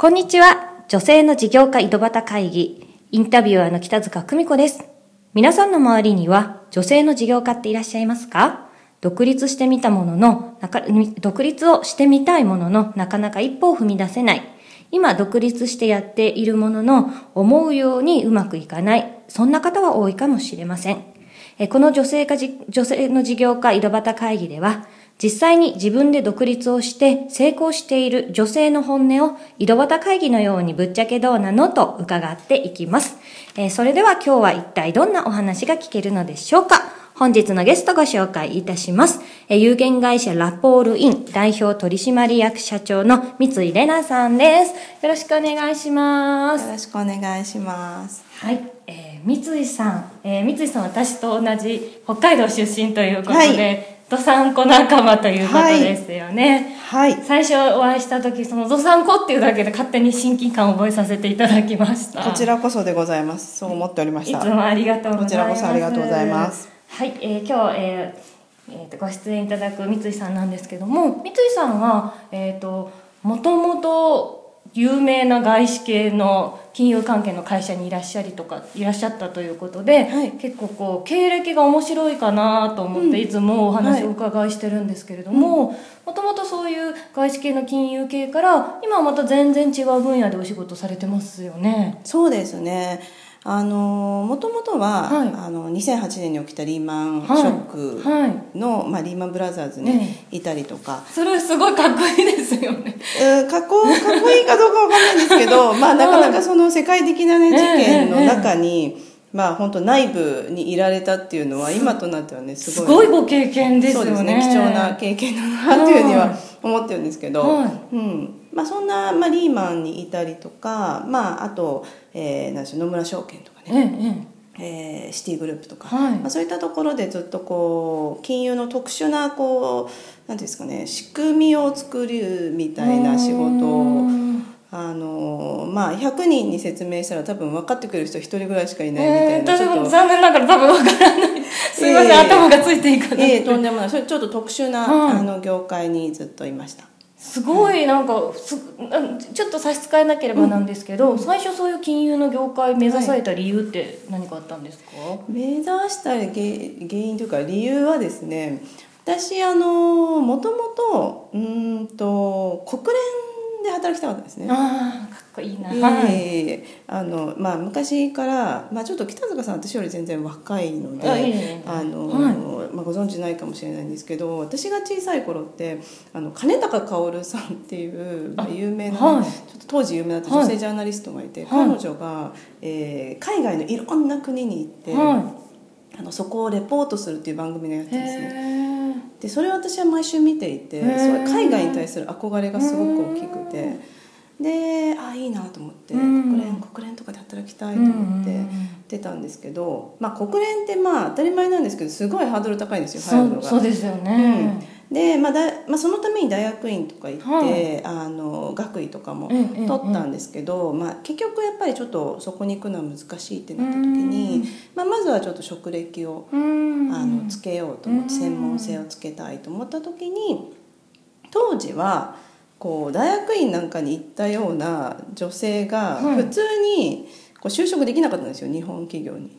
こんにちは。女性の事業家井戸端会議、インタビュアーの北塚久美子です。皆さんの周りには女性の事業家っていらっしゃいますか？独立してみたものの、独立をしてみたいものの、なかなか一歩を踏み出せない。今独立してやっているものの、思うようにうまくいかない。そんな方は多いかもしれません。この女性か女性の事業家井戸端会議では、実際に自分で独立をして成功している女性の本音を井戸端会議のようにぶっちゃけどうなのと伺っていきます。えー、それでは今日は一体どんなお話が聞けるのでしょうか本日のゲストご紹介いたします。えー、有限会社ラポールイン代表取締役社長の三井玲奈さんです。よろしくお願いします。よろしくお願いします。はい。えー、三井さん、えー、三井さん私と同じ北海道出身ということで、はいどさんこ仲間ということですよね。はい。はい、最初お会いした時、そのどさんこっていうだけで勝手に親近感を覚えさせていただきました。こちらこそでございます。そう思っておりました。いつもありがとうございます。こちらこそありがとうございます。はい、えー、今日、えーえーと、ご出演いただく三井さんなんですけども三井さんは、えーともともと有名な外資系の金融関係の会社にいらっしゃりとかいらっしゃったということで、はい、結構こう経歴が面白いかなと思っていつもお話をお伺いしてるんですけれどももともとそういう外資系の金融系から今はまた全然違う分野でお仕事されてますよね。そうですねあのもともとは、はい、あの2008年に起きたリーマンショックの、はい。はい、まあ、リーマンブラザーズにいたりとか、それすごいかっこいいですよね、うん、かっこかっこいいかどうかわかんないんですけど、まあ、なかなかその世界的な、ね、事件の中に、まあ本当内部にいられたっていうのは今となってはねすごい。すごいご経験ですよね。そうですね貴重な経験だなっていうふうには思ってるんですけど、うんまあ、そんな、まあ、リーマンにいたりとか、まあ、あと、えー、なんでしょう野村証券とかね、えええー、シティグループとか、はい、まあ、そういったところでずっとこう金融の特殊なこうなんですかね仕組みを作るみたいな仕事をあのまあ100人に説明したら多分分かってくれる人1人ぐらいしかいないみたいな、えー、残念ながら多分分からない。すいません、えー、頭がついていかないええー、とんでもない。それちょっと特殊な、うん、あの業界にずっといましたすごいなんかすちょっと差し支えなければなんですけど、うん、最初そういう金融の業界目指された理由って何かあったんですか、はい、目指した原因というか理由はですね私あのもともとうんと国連で働きたかったですね。あかっこいいな。はい、あのまあ昔からまあちょっと北塚さん私より全然若いので、あの、はい、まあご存知ないかもしれないんですけど、私が小さい頃ってあの金高薫さんっていうまあ有名な、はい、ちょっと当時有名だった女性ジャーナリストがいて、彼女が、えー、海外のいろんな国に行って、あのそこをレポートするっていう番組がやってですね。でそれを私は毎週見ていて海外に対する憧れがすごく大きくて。であいいなと思って国連国連とかで働きたいと思って出たんですけど、まあ、国連ってまあ当たり前なんですけどすごいハードル高いんですよ入るのが。そうですよね、うんで、まあだまあ、そのために大学院とか行って、はい、あの学位とかも取ったんですけど、まあ、結局やっぱりちょっとそこに行くのは難しいってなった時に、まあ、まずはちょっと職歴をあのつけようと思って専門性をつけたいと思った時に当時はこう大学院なんかに行ったような女性が普通にこう就職できなかったんですよ日本企業に。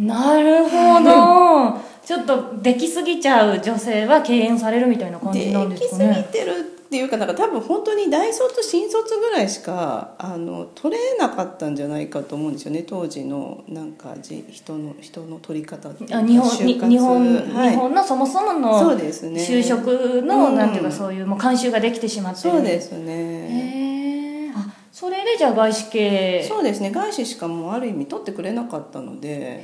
なるほど。ちょっとできすぎちゃう女性は敬遠されるみたいな感じなんですかね。できすぎてるっていうかなんか多分本当に大卒新卒ぐらいしかあの取れなかったんじゃないかと思うんですよね。当時のなんかじ人の人の取り方ってあ日本日本、はい、日本のそもそものそうです、ね、就職の、うん、なんていうかそういうもう慣習ができてしまって。そうですね。それでじゃあ外資系。そうですね。外資しかもある意味取ってくれなかったので。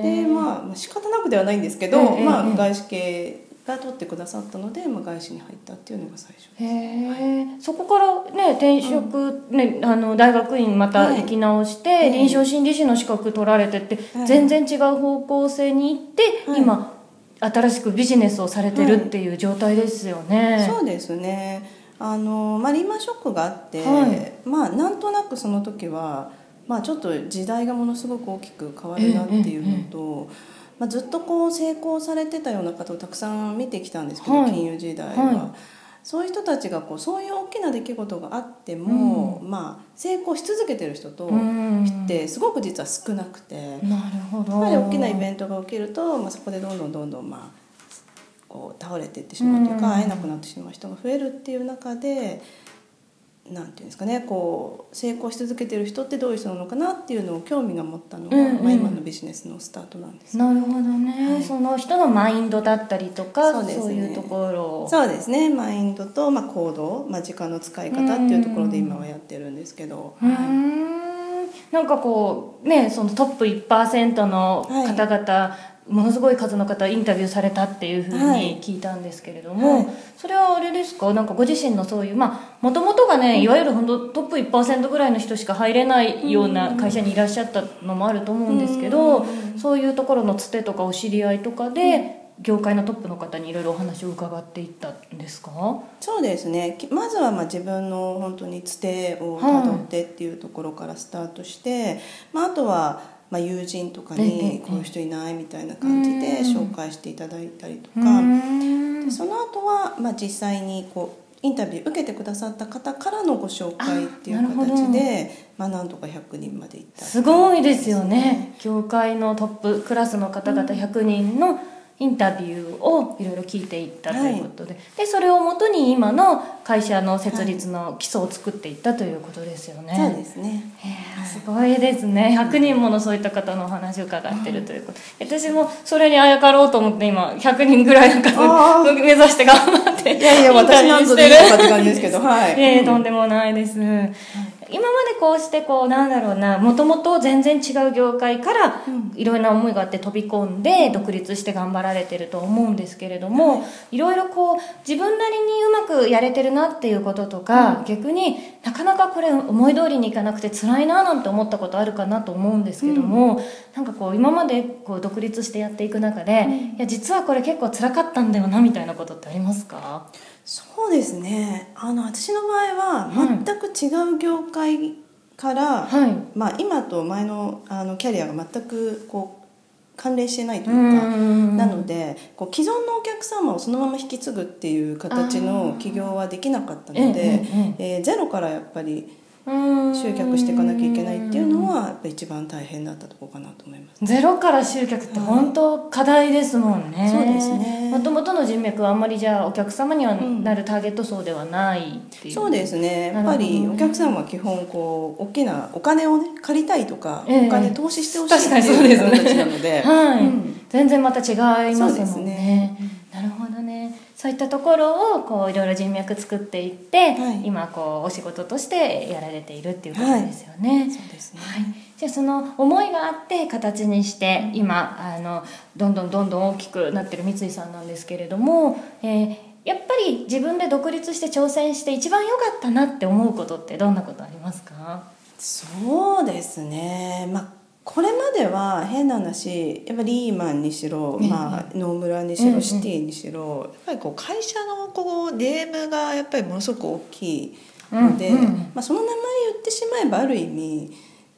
でまあ仕方なくではないんですけど、まあ、外資系が取ってくださったので、まあ、外資に入ったっていうのが最初です、はい、そこからね転職、うん、ね、あの大学院また行き直して、はい、臨床心理士の資格取られてって、はい、全然違う方向性に行って、今新しくビジネスをされてるっていう状態ですよね。そうですねあの、まあ、リーマンショックがあって、はい、まあなんとなくその時は、まあ、ちょっと時代がものすごく大きく変わるなっていうのと、まあ、ずっとこう成功されてたような方をたくさん見てきたんですけど、はい、金融時代は。はい。そういう人たちがこうそういう大きな出来事があっても、うん、まあ、成功し続けてる人とってすごく実は少なくて、なるほど。やっぱり大きなイベントが起きると、まあ、そこでどんどんどんどん、まあ、こう倒れていってしまうというか、会えなくなってしまう人が増えるっていう中で。なんていうんですかねこう成功し続けてる人ってどういう人なのかなっていうのを興味が持ったのが、うんうん、まあ、今のビジネスのスタートなんです、なるほどね、はい、その人のマインドだったりとかそう、ね,、いうところそうですね。マインドと、まあ、行動、まあ、時間の使い方っていうところで今はやってるんですけど、はい、なんかこうねそのトップ1%の方々、はいものすごい数の方インタビューされたっていうふうに聞いたんですけれども、はい。はい、それはあれですか？なんかご自身のそういうまあもともとがねいわゆる本当トップ1%ぐらいの人しか入れないような会社にいらっしゃったのもあると思うんですけど、そういうところのつてとかお知り合いとかで、業界のトップの方にいろいろお話を伺っていったんですか？そうですね。まずはまあ自分の本当につてをたどってっていうところからスタートして、まあ、あとはまあ、友人とかにこういう人いないみたいな感じで紹介していただいたりとか。でその後はまは実際にこうインタビュー受けてくださった方からのご紹介っていう形でまあ、なんとか100人までいったすごいですよね。業界のトップクラスの方々100人のインタビューをいろいろ聞いていったということで。はい、でそれをもとに今の会社の設立の基礎を作っていったということですよね。そうですね、すごいですね。100人ものそういった方のお話を伺ってるということ、私もそれにあやかろうと思って今100人ぐらいの数目指して頑張っていやいや私なんとでいいのかって感じですけどはい、えー、とんでもないです、今までこうしてこうなんだろうなもともと全然違う業界からいろいろな思いがあって飛び込んで独立して頑張られてると思うんですけれどもいろいろこう自分なりにうまくやれてるなっていうこととか、うん、逆になかなかこれ思い通りにいかなくて辛いななんて思ったことあるかなと思うんですけども、うん、なんかこう今までこう独立してやっていく中で、うん、いや実はこれ結構辛かったんだよなみたいなことってありますか？そうですね。あの私の場合は全く違う業界から、はい、まあ、今と前のあのキャリアが全くこう関連してないというかなのでこう既存のお客様をそのまま引き継ぐっていう形の起業はできなかったので、えー、ゼロからやっぱり集客していかなきゃいけないっていうのはやっぱ一番大変だったところかなと思います、ゼロから集客って本当課題ですもんね、そうですね。もともとの人脈はあんまりじゃあお客様にはなるターゲット層ではないっていう、そうですね。やっぱりお客様は基本こう大きなお金をね借りたいとか、お金投資してほしいっていう人たちなので、はい、うん、全然また違いますもんねそういったところをこういろいろ人脈作っていって、はい、今こうお仕事としてやられているっていうことですよね。はい、そうですね、はい、じゃあその思いがあって形にして今あのどんどんどんどん大きくなってる三井さんなんですけれども、えー、やっぱり自分で独立して挑戦して一番良かったなって思うことってどんなことありますか？そうですね、まあこれまでは変な話やっぱリーマンにしろ、まあ、野村にしろ、シティにしろやっぱりこう会社のこうネームがやっぱりものすごく大きいので、まあ、その名前言ってしまえばある意味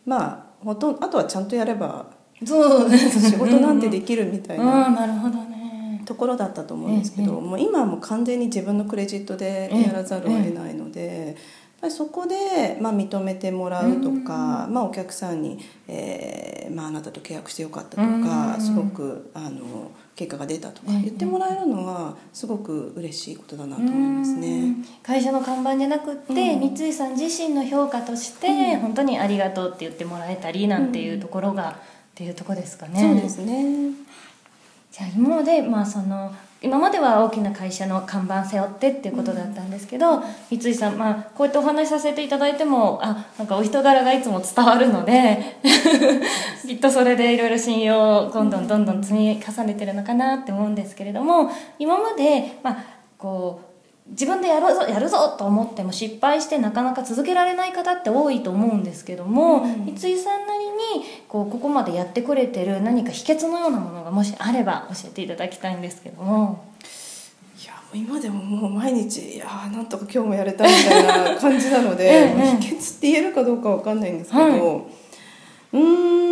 まあほとんあとはちゃんとやればそう仕事なんてできるみたいな。なるほどね。ところだったと思うんですけど、もう今はもう完全に自分のクレジットでやらざるを得ないので、ぱりそこで、まあ、認めてもらうとか、まあ、お客さんに、えーまあ、あなたと契約してよかったとか、すごくあの結果が出たとか言ってもらえるのはすごく嬉しいことだなと思いますね。会社の看板じゃなくって、三井さん自身の評価として、本当にありがとうって言ってもらえたりなんていうところが、っていうとこですかね。そうですね。じゃあ今まで、まあ、その今までは大きな会社の看板背負ってっていうことだったんですけど、うん、三井さん、まあ、こうやってお話しさせていただいてもあなんかお人柄がいつも伝わるので きっとそれでいろいろ信用をどんどんどんどん積み重ねてるのかなって思うんですけれども今まで、まあ、こう自分でやるぞやるぞと思っても失敗してなかなか続けられない方って多いと思うんですけども、うん、三井さんなりにこうここまでやってくれてる何か秘訣のようなものがもしあれば教えていただきたいんですけども。いや今でももう毎日いやなんとか今日もやれたみたいな感じなので、秘訣って言えるかどうかわかんないんですけど、はい、うん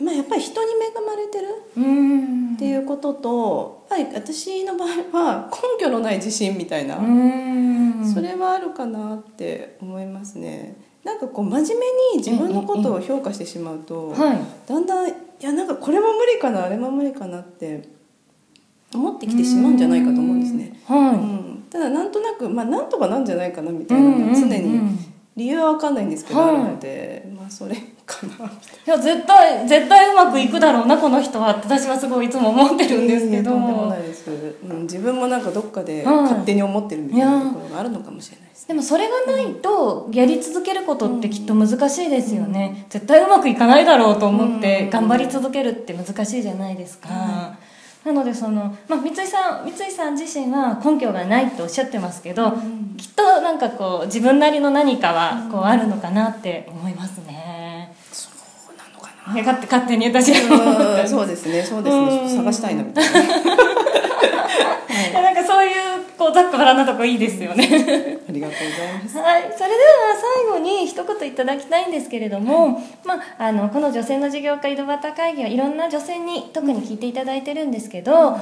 まあ、やっぱり人に恵まれてるうん。っていうこととやっぱり私の場合は根拠のない自信みたいな、うん。それはあるかなって思いますね。なんかこう真面目に自分のことを評価してしまうと、はい。だんだんいやなんかこれも無理かなあれも無理かなって思ってきてしまうんじゃないかと思うんですね、はうん、ただなんとなくまあなんとかなんじゃないかなみたいなのが常に理由は分かんないんですけど、はい。のでまあそれかな。いや絶対絶対うまくいくだろうなこの人はって私はすごいいつも思ってるんですけど。とんうん、自分もなんかどっかではい。勝手に思ってるみたいなところがあるのかもしれないですね。でもそれがないとやり続けることってきっと難しいですよね、絶対うまくいかないだろうと思って頑張り続けるって難しいじゃないですか、なのでその、まあ、三井さん三井さん自身は根拠がないっておっしゃってますけど、きっとなんかこう自分なりの何かはこうあるのかなって思いますね、そうなのかな。ね勝手勝手に私が思ったんです。うんそうですねそうですね。探したいなみたいな。い やなんかそういうこうざっくばらんなとこいいですよね。ありがとうございます。はい、それでは最後に一言いただきたいんですけれども、まあ、あのこの女性の事業家井戸端会議はいろんな女性に特に聞いていただいてるんですけど、まあ、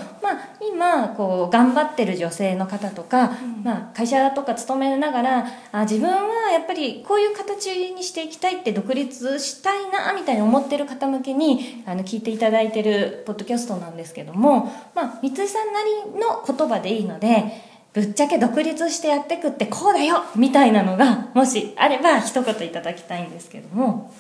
今こう頑張ってる女性の方とか、まあ、会社とか勤めながらあ自分はやっぱりこういう形にしていきたいって独立したいなみたいに思ってる方向けにあの聞いていただいてるポッドキャストなんですけども、まあ、三井さんなりの言葉でいいのでぶっちゃけ独立してやってくってこうだよみたいなのがもしあれば一言いただきたいんですけども。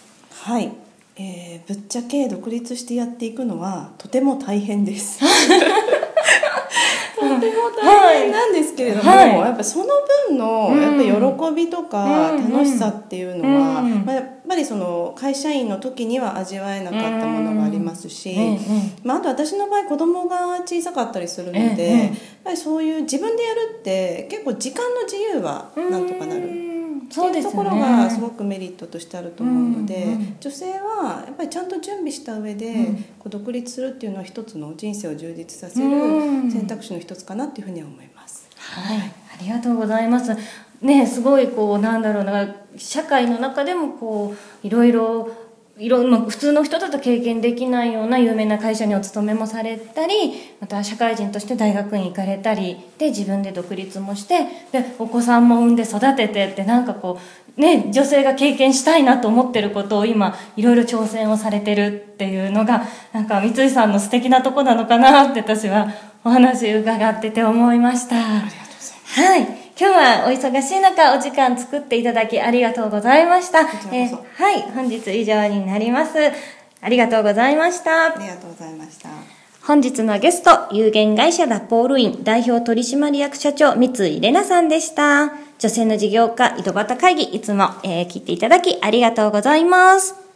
はい、えーぶっちゃけ独立してやっていくのはとても大変です とても大変なんですけれども、はい。やっぱその分のうん。やっぱ喜びとかうん。楽しさっていうのは、うん。まあ、やっぱりその会社員の時には味わえなかったものがありますし、うん。うん。まあ、あと私の場合子供が小さかったりするので、ええ。やっぱりそういう自分でやるって結構時間の自由はなんとかなる。っていうところがすごくメリットとしてあると思うので、うんうん女性はやっぱりちゃんと準備した上で、うん。こう独立するっていうのは一つの人生を充実させうん。る選択肢の一つかなっていうふうには思います。はい、ありがとうございます。ね、すごいこうなんだろうな社会の中でもこういろいろいろまあ普通の人だと経験できないような有名な会社にお勤めもされたりまた社会人として大学院行かれたりで自分で独立もしてでお子さんも産んで育ててってなんかこうね女性が経験したいなと思ってることを今いろいろ挑戦をされてるっていうのがなんか三井さんの素敵なとこなのかなって私はお話伺ってて思いました。ありがとうございます。はい。今日はお忙しい中お時間作っていただきありがとうございました。こちらこそはい。本日以上になります。ありがとうございましたあ。りがとうございました。本日のゲスト、有限会社ダポールイン代表取締役社長三井玲奈さんでした。女性の事業家井戸端会議いつも、えー聞いていただきありがとうございます。